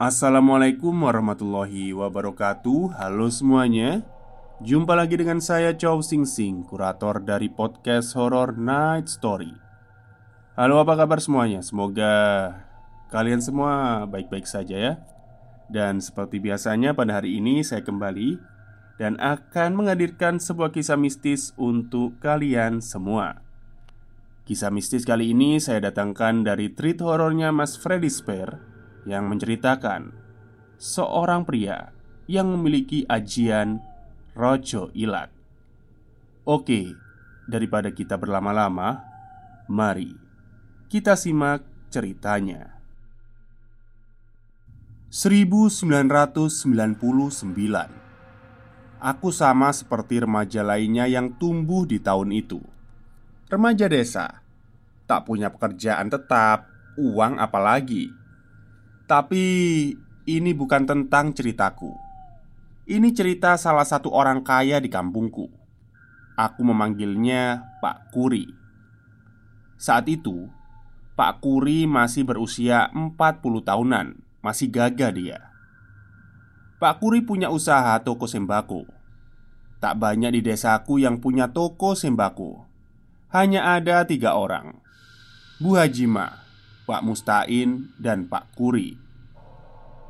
Assalamualaikum warahmatullahi wabarakatuh. Halo semuanya. Jumpa lagi dengan saya Chow Sing Sing Kurator dari podcast horror Night Story. Halo apa kabar semuanya? Semoga kalian semua baik-baik saja ya. Dan seperti biasanya pada hari ini saya kembali Dan akan menghadirkan sebuah kisah mistis untuk kalian semua. Kisah mistis kali ini saya datangkan dari treat horornya Mas Freddy Spare yang menceritakan seorang pria yang memiliki ajian rojo ilat. Oke, daripada kita berlama-lama, mari kita simak ceritanya. 1999 Aku sama seperti remaja lainnya yang tumbuh di tahun itu. Remaja desa, tak punya pekerjaan tetap, uang apalagi tapi ini bukan tentang ceritaku. Ini cerita salah satu orang kaya di kampungku. Aku memanggilnya Pak Kuri. Saat itu, Pak Kuri masih berusia 40 tahunan, masih gagah dia. Pak Kuri punya usaha toko sembako. Tak banyak di desaku yang punya toko sembako. Hanya ada tiga orang: Bu Hajima, Pak Mustain, dan Pak Kuri.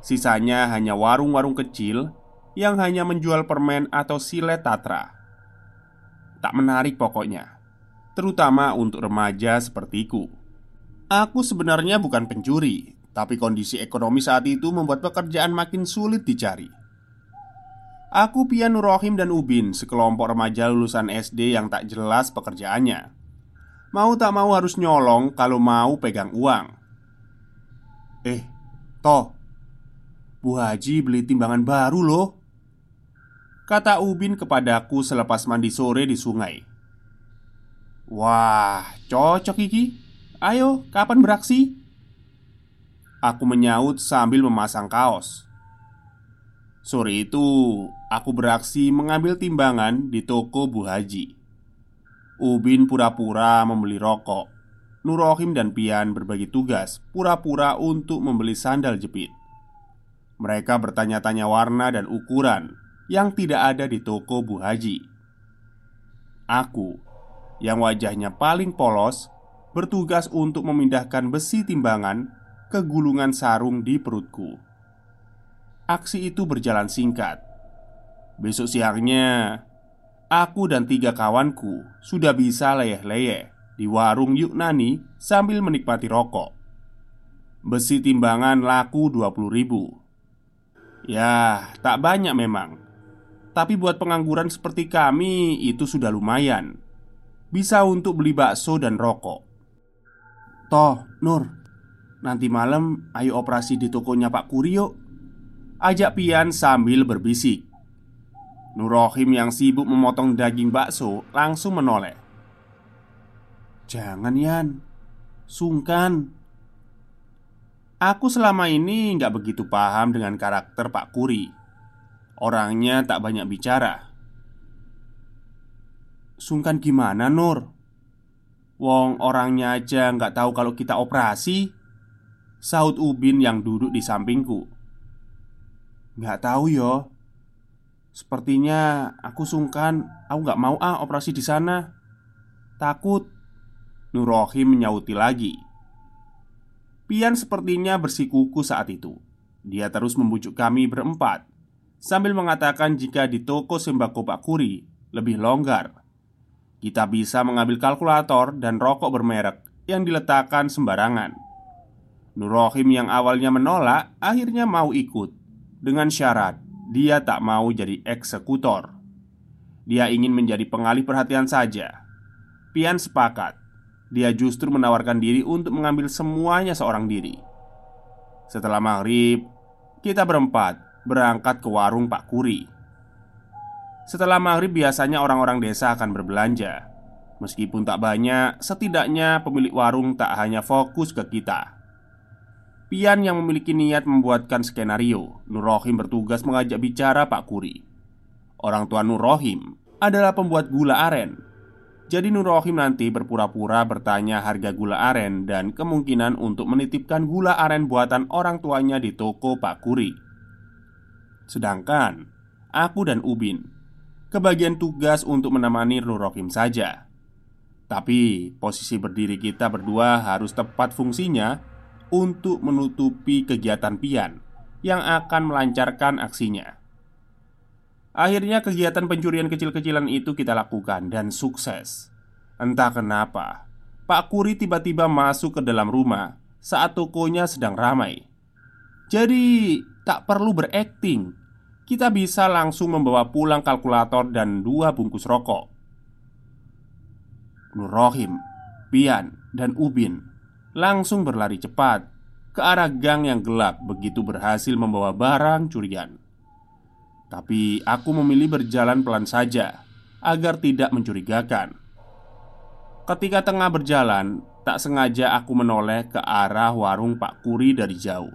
Sisanya hanya warung-warung kecil yang hanya menjual permen atau silet tatra. Tak menarik pokoknya, terutama untuk remaja sepertiku. Aku sebenarnya bukan pencuri, tapi kondisi ekonomi saat itu membuat pekerjaan makin sulit dicari. Aku Pian Nurohim dan Ubin, sekelompok remaja lulusan SD yang tak jelas pekerjaannya. Mau tak mau harus nyolong kalau mau pegang uang. Eh, toh, Bu Haji beli timbangan baru loh. Kata Ubin kepadaku selepas mandi sore di sungai. Wah, cocok Kiki Ayo, kapan beraksi? Aku menyaut sambil memasang kaos. Sore itu, aku beraksi mengambil timbangan di toko Bu Haji Ubin pura-pura membeli rokok Nurohim dan Pian berbagi tugas pura-pura untuk membeli sandal jepit. Mereka bertanya-tanya warna dan ukuran yang tidak ada di toko Bu Haji. Aku, yang wajahnya paling polos, bertugas untuk memindahkan besi timbangan ke gulungan sarung di perutku. Aksi itu berjalan singkat. Besok siangnya, aku dan tiga kawanku sudah bisa leyeh-leyeh di warung Yuknani sambil menikmati rokok. Besi timbangan laku 20 ribu. Ya, tak banyak memang. Tapi buat pengangguran seperti kami itu sudah lumayan. Bisa untuk beli bakso dan rokok. Toh, Nur Nanti malam ayo operasi di tokonya Pak Kurio. Ajak Pian sambil berbisik Nurohim yang sibuk memotong daging bakso langsung menoleh. Jangan Yan. Sungkan. Aku selama ini nggak begitu paham dengan karakter Pak Kuri. Orangnya tak banyak bicara. Sungkan gimana Nur? Wong orangnya aja nggak tahu kalau kita operasi. Saud Ubin yang duduk di sampingku. Nggak tahu yo Sepertinya aku sungkan Aku nggak mau ah operasi di sana. Takut. Nurohim menyauti lagi. Pian sepertinya bersikuku saat itu. Dia terus membujuk kami berempat Sambil mengatakan jika di toko sembako Pak Kuri lebih longgar. Kita bisa mengambil kalkulator dan rokok bermerek yang diletakkan sembarangan. Nurohim yang awalnya menolak akhirnya mau ikut Dengan syarat dia tak mau jadi eksekutor Dia ingin menjadi pengalih perhatian saja Pian sepakat dia justru menawarkan diri untuk mengambil semuanya seorang diri. Setelah maghrib, kita berempat berangkat ke warung Pak Kuri. Setelah maghrib, biasanya orang-orang desa akan berbelanja. Meskipun tak banyak, setidaknya pemilik warung tak hanya fokus ke kita. Pian yang memiliki niat membuatkan skenario, Nurohim bertugas mengajak bicara Pak Kuri. Orang tua Nurohim adalah pembuat gula aren Jadi Nur Rohim nanti berpura-pura bertanya harga gula aren dan kemungkinan untuk menitipkan gula aren buatan orang tuanya di toko Pak Kuri. Sedangkan aku dan Ubin kebagian tugas untuk menemani Nur Rohim saja. Tapi posisi berdiri kita berdua harus tepat fungsinya untuk menutupi kegiatan Pian yang akan melancarkan aksinya. Akhirnya kegiatan pencurian kecil-kecilan itu kita lakukan dan sukses. Entah kenapa Pak Kuri tiba-tiba masuk ke dalam rumah saat tokonya sedang ramai. Jadi tak perlu berakting. Kita bisa langsung membawa pulang kalkulator dan dua bungkus rokok. Nur Rohim, Pian, dan Ubin langsung berlari cepat ke arah gang yang gelap begitu berhasil membawa barang curian. Tapi aku memilih berjalan pelan saja agar tidak mencurigakan. Ketika tengah berjalan, tak sengaja aku menoleh ke arah warung Pak Kuri dari jauh.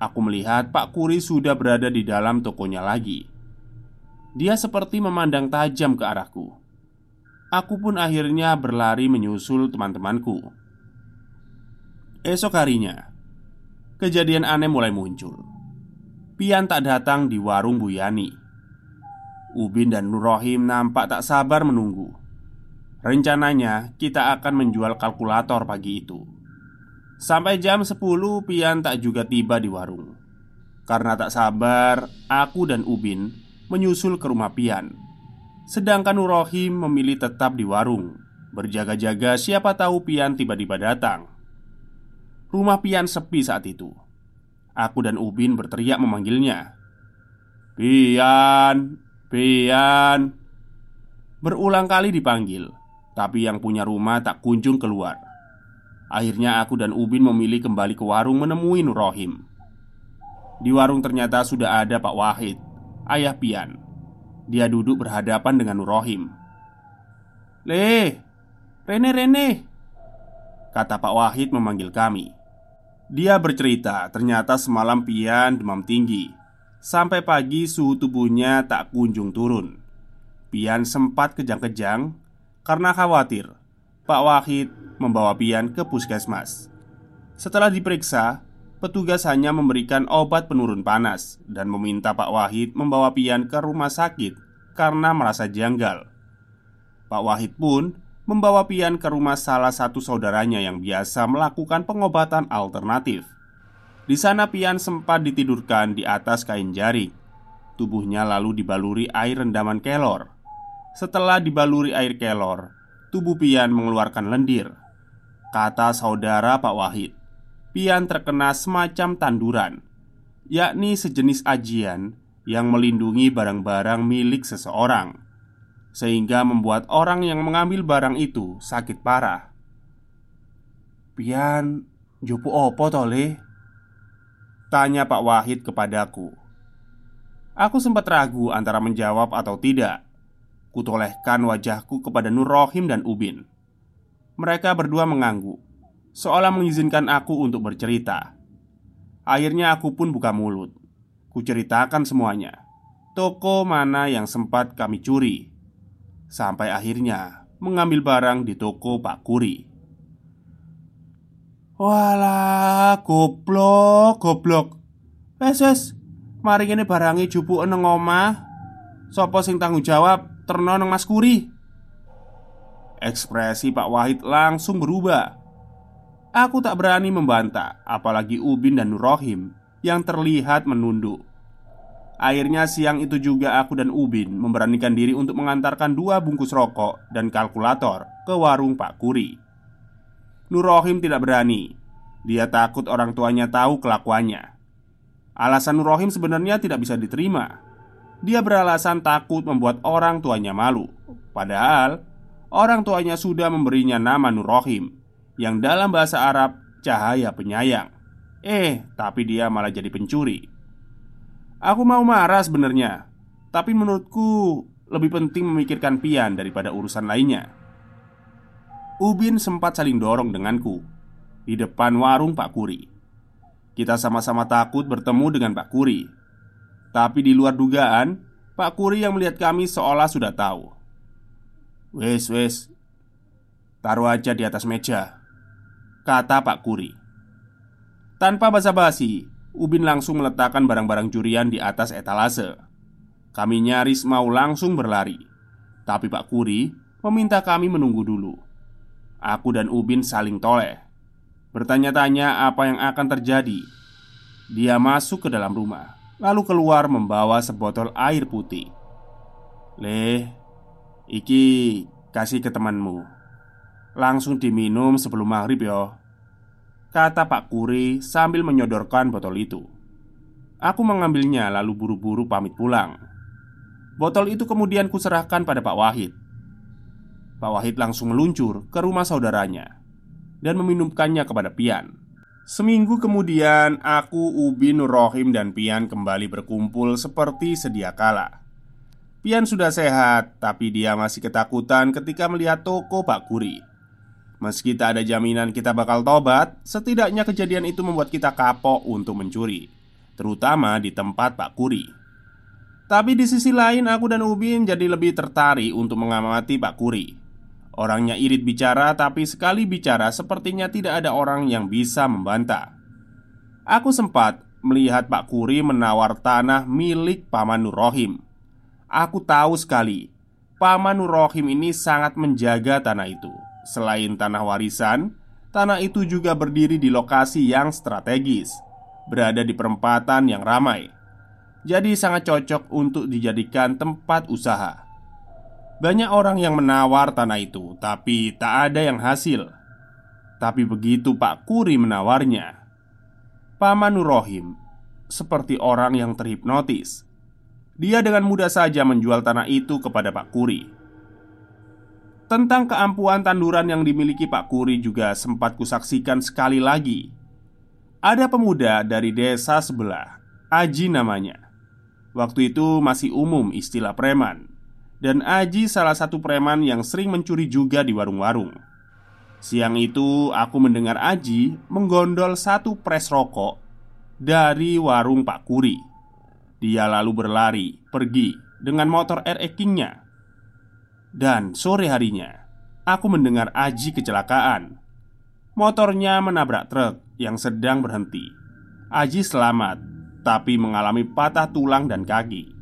Aku melihat Pak Kuri sudah berada di dalam tokonya lagi. Dia seperti memandang tajam ke arahku. Aku pun akhirnya berlari menyusul teman-temanku. Esok harinya, kejadian aneh mulai muncul. Pian tak datang di warung Bu Yani. Ubin dan Nur Rohim nampak tak sabar menunggu. Rencananya kita akan menjual kalkulator pagi itu. Sampai jam 10 Pian tak juga tiba di warung. Karena tak sabar, aku dan Ubin menyusul ke rumah Pian. Sedangkan Nur Rohim memilih tetap di warung. Berjaga-jaga siapa tahu Pian tiba-tiba datang Rumah Pian sepi saat itu. Aku dan Ubin berteriak memanggilnya. Pian, Pian. Berulang kali dipanggil Tapi yang punya rumah tak kunjung keluar. Akhirnya aku dan Ubin memilih kembali ke warung menemui Nur Rohim. Di warung ternyata sudah ada Pak Wahid Ayah Pian. Dia duduk berhadapan dengan Nur Rohim. Le, Rene Rene Kata Pak Wahid memanggil kami dia bercerita, ternyata semalam Pian demam tinggi. Sampai pagi suhu tubuhnya tak kunjung turun. Pian sempat kejang-kejang karena khawatir Pak Wahid membawa Pian ke puskesmas. Setelah diperiksa, petugas hanya memberikan obat penurun panas dan meminta Pak Wahid membawa Pian ke rumah sakit karena merasa janggal. Pak Wahid pun membawa Pian ke rumah salah satu saudaranya yang biasa melakukan pengobatan alternatif. Di sana Pian sempat ditidurkan di atas kain jarik. Tubuhnya lalu dibaluri air rendaman kelor. Setelah dibaluri air kelor, tubuh Pian mengeluarkan lendir. Kata saudara Pak Wahid, Pian terkena semacam tanduran, yakni sejenis ajian yang melindungi barang-barang milik seseorang sehingga membuat orang yang mengambil barang itu sakit parah. Pian, jupu opo tole? Tanya Pak Wahid kepadaku. Aku sempat ragu antara menjawab atau tidak. Kutolehkan wajahku kepada Nur Rohim dan Ubin. Mereka berdua mengangguk, seolah mengizinkan aku untuk bercerita. Akhirnya aku pun buka mulut. Kuceritakan semuanya. Toko mana yang sempat kami curi Sampai akhirnya mengambil barang di toko Pak Kuri. Walah, goblok, goblok. Wes, wes. Mari ini barangi jupu nang omah. Sopo sing tanggung jawab? Terno nang Mas Kuri. Ekspresi Pak Wahid langsung berubah. Aku tak berani membantah Apalagi Ubin dan Nurrohim Yang terlihat menunduk Akhirnya siang itu juga aku dan Ubin memberanikan diri untuk mengantarkan dua bungkus rokok dan kalkulator ke warung Pak Kuri. Nur Rohim tidak berani. Dia takut orang tuanya tahu kelakuannya. Alasan Nur Rohim sebenarnya tidak bisa diterima. Dia beralasan takut membuat orang tuanya malu. Padahal orang tuanya sudah memberinya nama Nur Rohim Yang dalam bahasa Arab cahaya penyayang. Eh, tapi dia malah jadi pencuri Aku mau marah sebenarnya, tapi menurutku lebih penting memikirkan Pian daripada urusan lainnya. Ubin sempat saling dorong denganku di depan warung Pak Kuri. Kita sama-sama takut bertemu dengan Pak Kuri, tapi di luar dugaan, Pak Kuri yang melihat kami seolah sudah tahu. Wes, wes Taruh aja di atas meja Kata Pak Kuri Tanpa basa-basi Ubin langsung meletakkan barang-barang curian di atas etalase. Kami nyaris mau langsung berlari. Tapi Pak Kuri meminta kami menunggu dulu. Aku dan Ubin saling toleh. Bertanya-tanya apa yang akan terjadi. Dia masuk ke dalam rumah Lalu keluar membawa sebotol air putih. Leh, iki kasih ke temanmu. Langsung diminum sebelum maghrib yo Kata Pak Kuri sambil menyodorkan botol itu Aku mengambilnya lalu buru-buru pamit pulang Botol itu kemudian kuserahkan pada Pak Wahid Pak Wahid langsung meluncur ke rumah saudaranya Dan meminumkannya kepada Pian Seminggu kemudian, aku, Ubi, Nur Rohim, dan Pian kembali berkumpul seperti sedia kala. Pian sudah sehat, tapi dia masih ketakutan ketika melihat toko Pak Kuri. Meski tak ada jaminan kita bakal tobat, setidaknya kejadian itu membuat kita kapok untuk mencuri, terutama di tempat Pak Kuri. Tapi di sisi lain, aku dan Ubin jadi lebih tertarik untuk mengamati Pak Kuri. Orangnya irit bicara, tapi sekali bicara sepertinya tidak ada orang yang bisa membantah. Aku sempat melihat Pak Kuri menawar tanah milik Paman Nurrohim. Aku tahu sekali, Paman Nurrohim ini sangat menjaga tanah itu. Selain tanah warisan, tanah itu juga berdiri di lokasi yang strategis, berada di perempatan yang ramai. Jadi sangat cocok untuk dijadikan tempat usaha. Banyak orang yang menawar tanah itu, tapi tak ada yang hasil. Tapi begitu Pak Kuri menawarnya, Paman Nurohim seperti orang yang terhipnotis. Dia dengan mudah saja menjual tanah itu kepada Pak Kuri. Tentang keampuhan tanduran yang dimiliki Pak Kuri juga sempat kusaksikan sekali lagi. Ada pemuda dari desa sebelah, Aji namanya. Waktu itu masih umum istilah preman dan Aji salah satu preman yang sering mencuri juga di warung-warung. Siang itu aku mendengar Aji menggondol satu pres rokok dari warung Pak Kuri. Dia lalu berlari pergi dengan motor RX King-nya. Dan sore harinya, aku mendengar Aji kecelakaan. Motornya menabrak truk yang sedang berhenti. Aji selamat, tapi mengalami patah tulang dan kaki.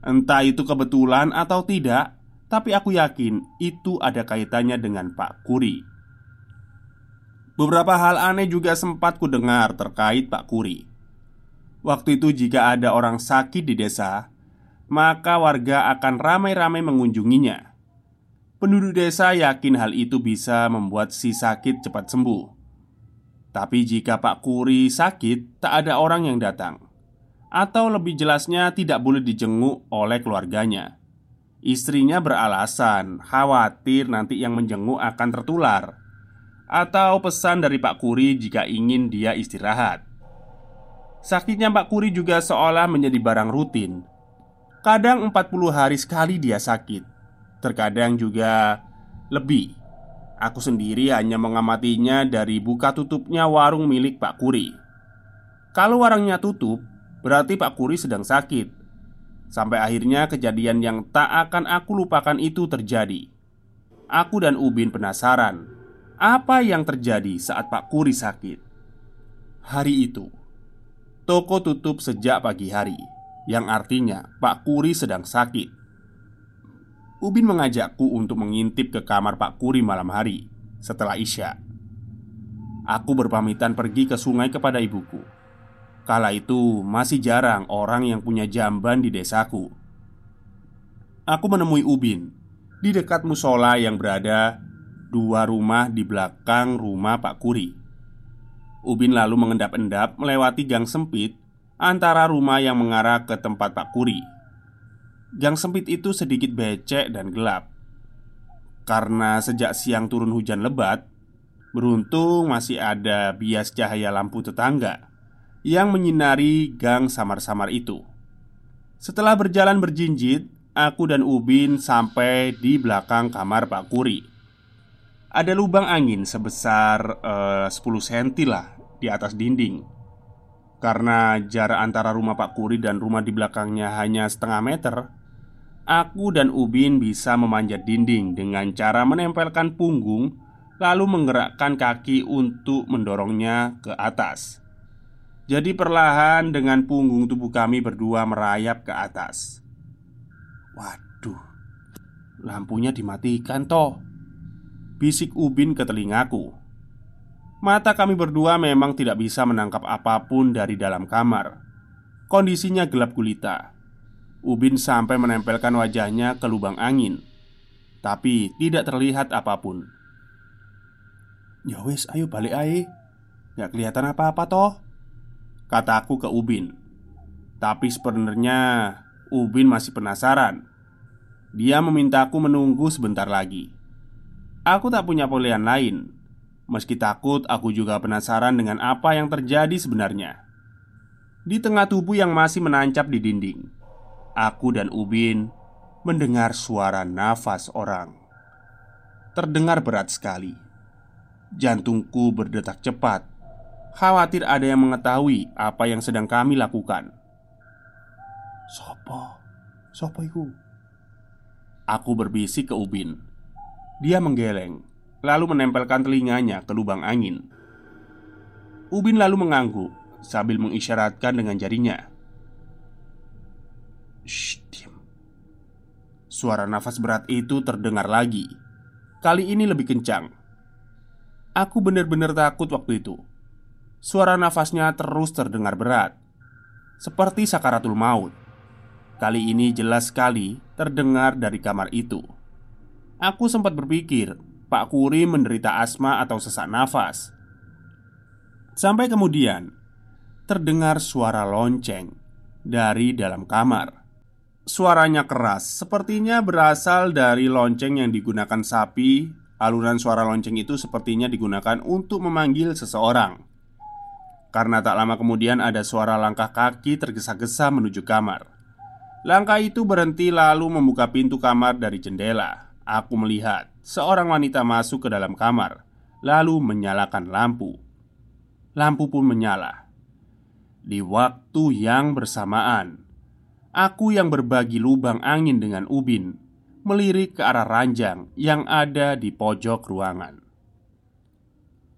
Entah itu kebetulan atau tidak, tapi aku yakin itu ada kaitannya dengan Pak Kuri. Beberapa hal aneh juga sempat ku dengar terkait Pak Kuri. Waktu itu, jika ada orang sakit di desa, maka warga akan ramai-ramai mengunjunginya. Penduduk desa yakin hal itu bisa membuat si sakit cepat sembuh. Tapi jika Pak Kuri sakit, tak ada orang yang datang atau lebih jelasnya tidak boleh dijenguk oleh keluarganya. Istrinya beralasan khawatir nanti yang menjenguk akan tertular Atau pesan dari Pak Kuri jika ingin dia istirahat Sakitnya Pak Kuri juga seolah menjadi barang rutin Kadang 40 hari sekali dia sakit. Terkadang juga lebih. Aku sendiri hanya mengamatinya dari buka tutupnya warung milik Pak Kuri. Kalau warungnya tutup, Berarti Pak Kuri sedang sakit. Sampai akhirnya kejadian yang tak akan aku lupakan itu terjadi. Aku dan Ubin penasaran Apa yang terjadi saat Pak Kuri sakit? Hari itu Toko tutup sejak pagi hari Yang artinya Pak Kuri sedang sakit Ubin mengajakku untuk mengintip ke kamar Pak Kuri malam hari Setelah Isya Aku berpamitan pergi ke sungai kepada ibuku Kala itu masih jarang orang yang punya jamban di desaku. Aku menemui Ubin di dekat musola yang berada dua rumah di belakang rumah Pak Kuri. Ubin lalu mengendap-endap melewati gang sempit antara rumah yang mengarah ke tempat Pak Kuri. Gang sempit itu sedikit becek dan gelap. Karena sejak siang turun hujan lebat, beruntung masih ada bias cahaya lampu tetangga yang menyinari gang samar-samar itu. Setelah berjalan berjinjit, aku dan Ubin sampai di belakang kamar Pak Kuri. Ada lubang angin sebesar uh, 10 cm lah di atas dinding. Karena jarak antara rumah Pak Kuri dan rumah di belakangnya hanya setengah meter, Aku dan Ubin bisa memanjat dinding dengan cara menempelkan punggung, lalu menggerakkan kaki untuk mendorongnya ke atas. Jadi, perlahan dengan punggung tubuh kami berdua merayap ke atas. Waduh, lampunya dimatikan, toh. Bisik Ubin ke telingaku. Mata kami berdua memang tidak bisa menangkap apa pun dari dalam kamar. Kondisinya gelap gulita. Ubin sampai menempelkan wajahnya ke lubang angin, tapi tidak terlihat apa pun. Ya wes, ayo balik ae. Gak kelihatan apa-apa toh. Kataku ke Ubin. Tapi sebenarnya Ubin masih penasaran. Dia memintaku menunggu sebentar lagi. Aku tak punya pilihan lain. Meski takut, aku juga penasaran dengan apa yang terjadi sebenarnya. Di tengah tubuh yang masih menancap di dinding Aku dan Ubin mendengar suara nafas orang Terdengar berat sekali Jantungku berdetak cepat Khawatir ada yang mengetahui apa yang sedang kami lakukan Sopo? Sopo itu? Aku berbisik ke Ubin Dia menggeleng Lalu menempelkan telinganya ke lubang angin Ubin lalu mengangguk sambil mengisyaratkan dengan jarinya. Shh, diam. Suara nafas berat itu terdengar lagi. Kali ini lebih kencang. Aku benar-benar takut waktu itu. Suara nafasnya terus terdengar berat, seperti sakaratul maut. Kali ini jelas sekali terdengar dari kamar itu. Aku sempat berpikir Pak Kuri menderita asma atau sesak nafas. Sampai kemudian terdengar suara lonceng dari dalam kamar. Suaranya keras, sepertinya berasal dari lonceng yang digunakan sapi. Alunan suara lonceng itu sepertinya digunakan untuk memanggil seseorang. Karena tak lama kemudian ada suara langkah kaki tergesa-gesa menuju kamar. Langkah itu berhenti lalu membuka pintu kamar dari jendela. Aku melihat seorang wanita masuk ke dalam kamar, lalu menyalakan lampu. Lampu pun menyala. Di waktu yang bersamaan, aku yang berbagi lubang angin dengan Ubin melirik ke arah ranjang yang ada di pojok ruangan.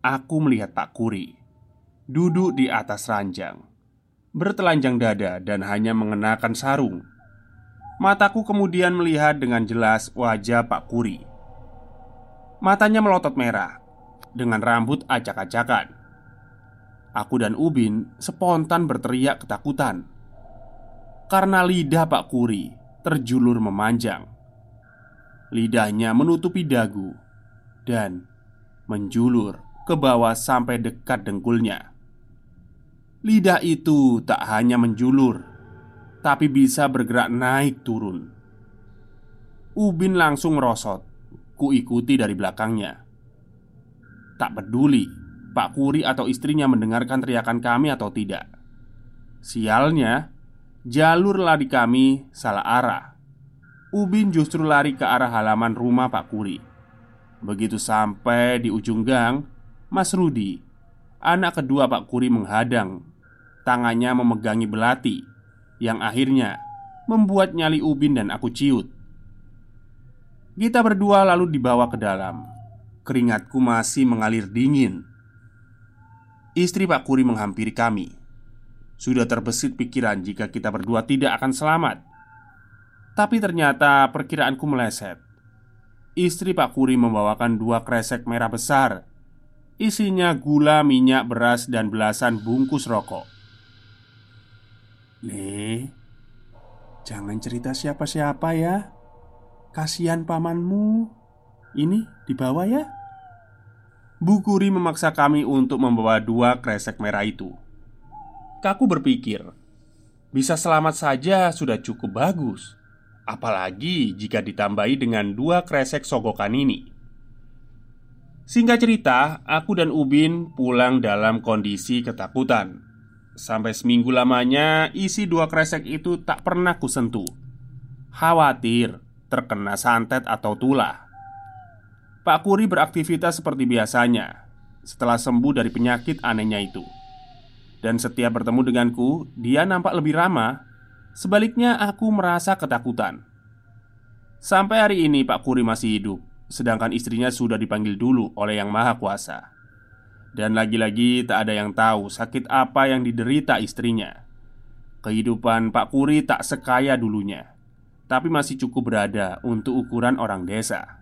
Aku melihat Pak Kuri duduk di atas ranjang, bertelanjang dada dan hanya mengenakan sarung. Mataku kemudian melihat dengan jelas wajah Pak Kuri. Matanya melotot merah dengan rambut acak-acakan. Aku dan Ubin spontan berteriak ketakutan Karena lidah Pak Kuri terjulur memanjang Lidahnya menutupi dagu Dan menjulur ke bawah sampai dekat dengkulnya Lidah itu tak hanya menjulur Tapi bisa bergerak naik turun Ubin langsung merosot Kuikuti dari belakangnya Tak peduli Pak Kuri atau istrinya mendengarkan teriakan kami atau tidak. Sialnya, jalur lari kami salah arah. Ubin justru lari ke arah halaman rumah Pak Kuri. Begitu sampai di ujung gang, Mas Rudi, anak kedua Pak Kuri menghadang. Tangannya memegangi belati yang akhirnya membuat nyali Ubin dan aku ciut. Kita berdua lalu dibawa ke dalam. Keringatku masih mengalir dingin. Istri Pak Kuri menghampiri kami. Sudah terbesit pikiran jika kita berdua tidak akan selamat. Tapi ternyata perkiraanku meleset. Istri Pak Kuri membawakan dua kresek merah besar. Isinya gula, minyak, beras, dan belasan bungkus rokok Le, jangan cerita siapa-siapa ya Kasihan pamanmu Ini dibawa ya Bu Kuri memaksa kami untuk membawa dua kresek merah itu. Kaku berpikir, bisa selamat saja sudah cukup bagus, apalagi jika ditambahi dengan dua kresek sogokan ini. Singkat cerita, aku dan Ubin pulang dalam kondisi ketakutan. Sampai seminggu lamanya, isi dua kresek itu tak pernah kusentuh. Khawatir terkena santet atau tulah. Pak Kuri beraktivitas seperti biasanya setelah sembuh dari penyakit anehnya itu. Dan setiap bertemu denganku, dia nampak lebih ramah. Sebaliknya, aku merasa ketakutan. Sampai hari ini Pak Kuri masih hidup Sedangkan istrinya sudah dipanggil dulu oleh Yang Maha Kuasa Dan lagi-lagi tak ada yang tahu sakit apa yang diderita istrinya. Kehidupan Pak Kuri tak sekaya dulunya Tapi masih cukup berada untuk ukuran orang desa.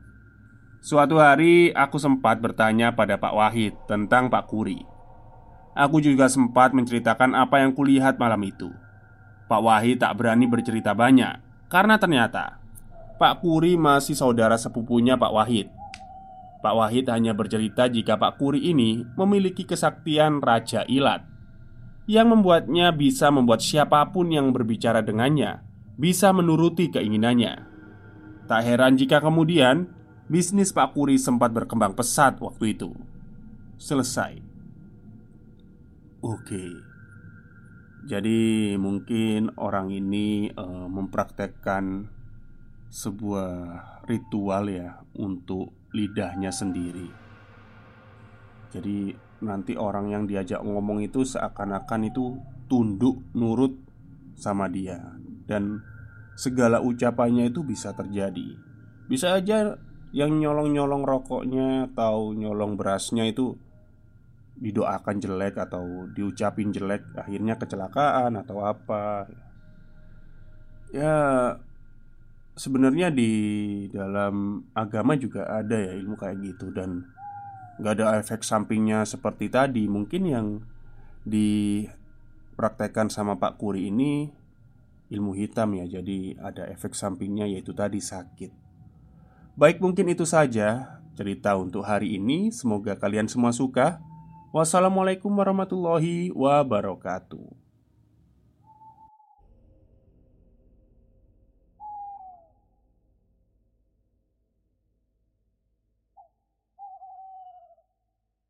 Suatu hari aku sempat bertanya pada Pak Wahid tentang Pak Kuri Aku juga sempat menceritakan apa yang kulihat malam itu. Pak Wahid tak berani bercerita banyak Karena ternyata Pak Kuri masih saudara sepupunya Pak Wahid. Pak Wahid hanya bercerita jika Pak Kuri ini memiliki kesaktian Raja Ilat yang membuatnya bisa membuat siapa pun yang berbicara dengannya bisa menuruti keinginannya. Tak heran jika kemudian bisnis Pak Kuri sempat berkembang pesat waktu itu. Selesai. Oke. Jadi mungkin orang ini uh, mempraktekkan sebuah ritual ya untuk lidahnya sendiri. Jadi nanti orang yang diajak ngomong itu seakan-akan itu tunduk nurut sama dia dan segala ucapannya itu bisa terjadi. Bisa aja yang nyolong-nyolong rokoknya atau nyolong berasnya itu didoakan jelek atau diucapin jelek akhirnya kecelakaan atau apa. Ya sebenarnya di dalam agama juga ada ya ilmu kayak gitu dan nggak ada efek sampingnya seperti tadi. Mungkin yang dipraktekkan sama Pak Kuri ini ilmu hitam ya jadi ada efek sampingnya yaitu tadi sakit. Baik mungkin itu saja cerita untuk hari ini. Semoga kalian semua suka. Wassalamualaikum warahmatullahi wabarakatuh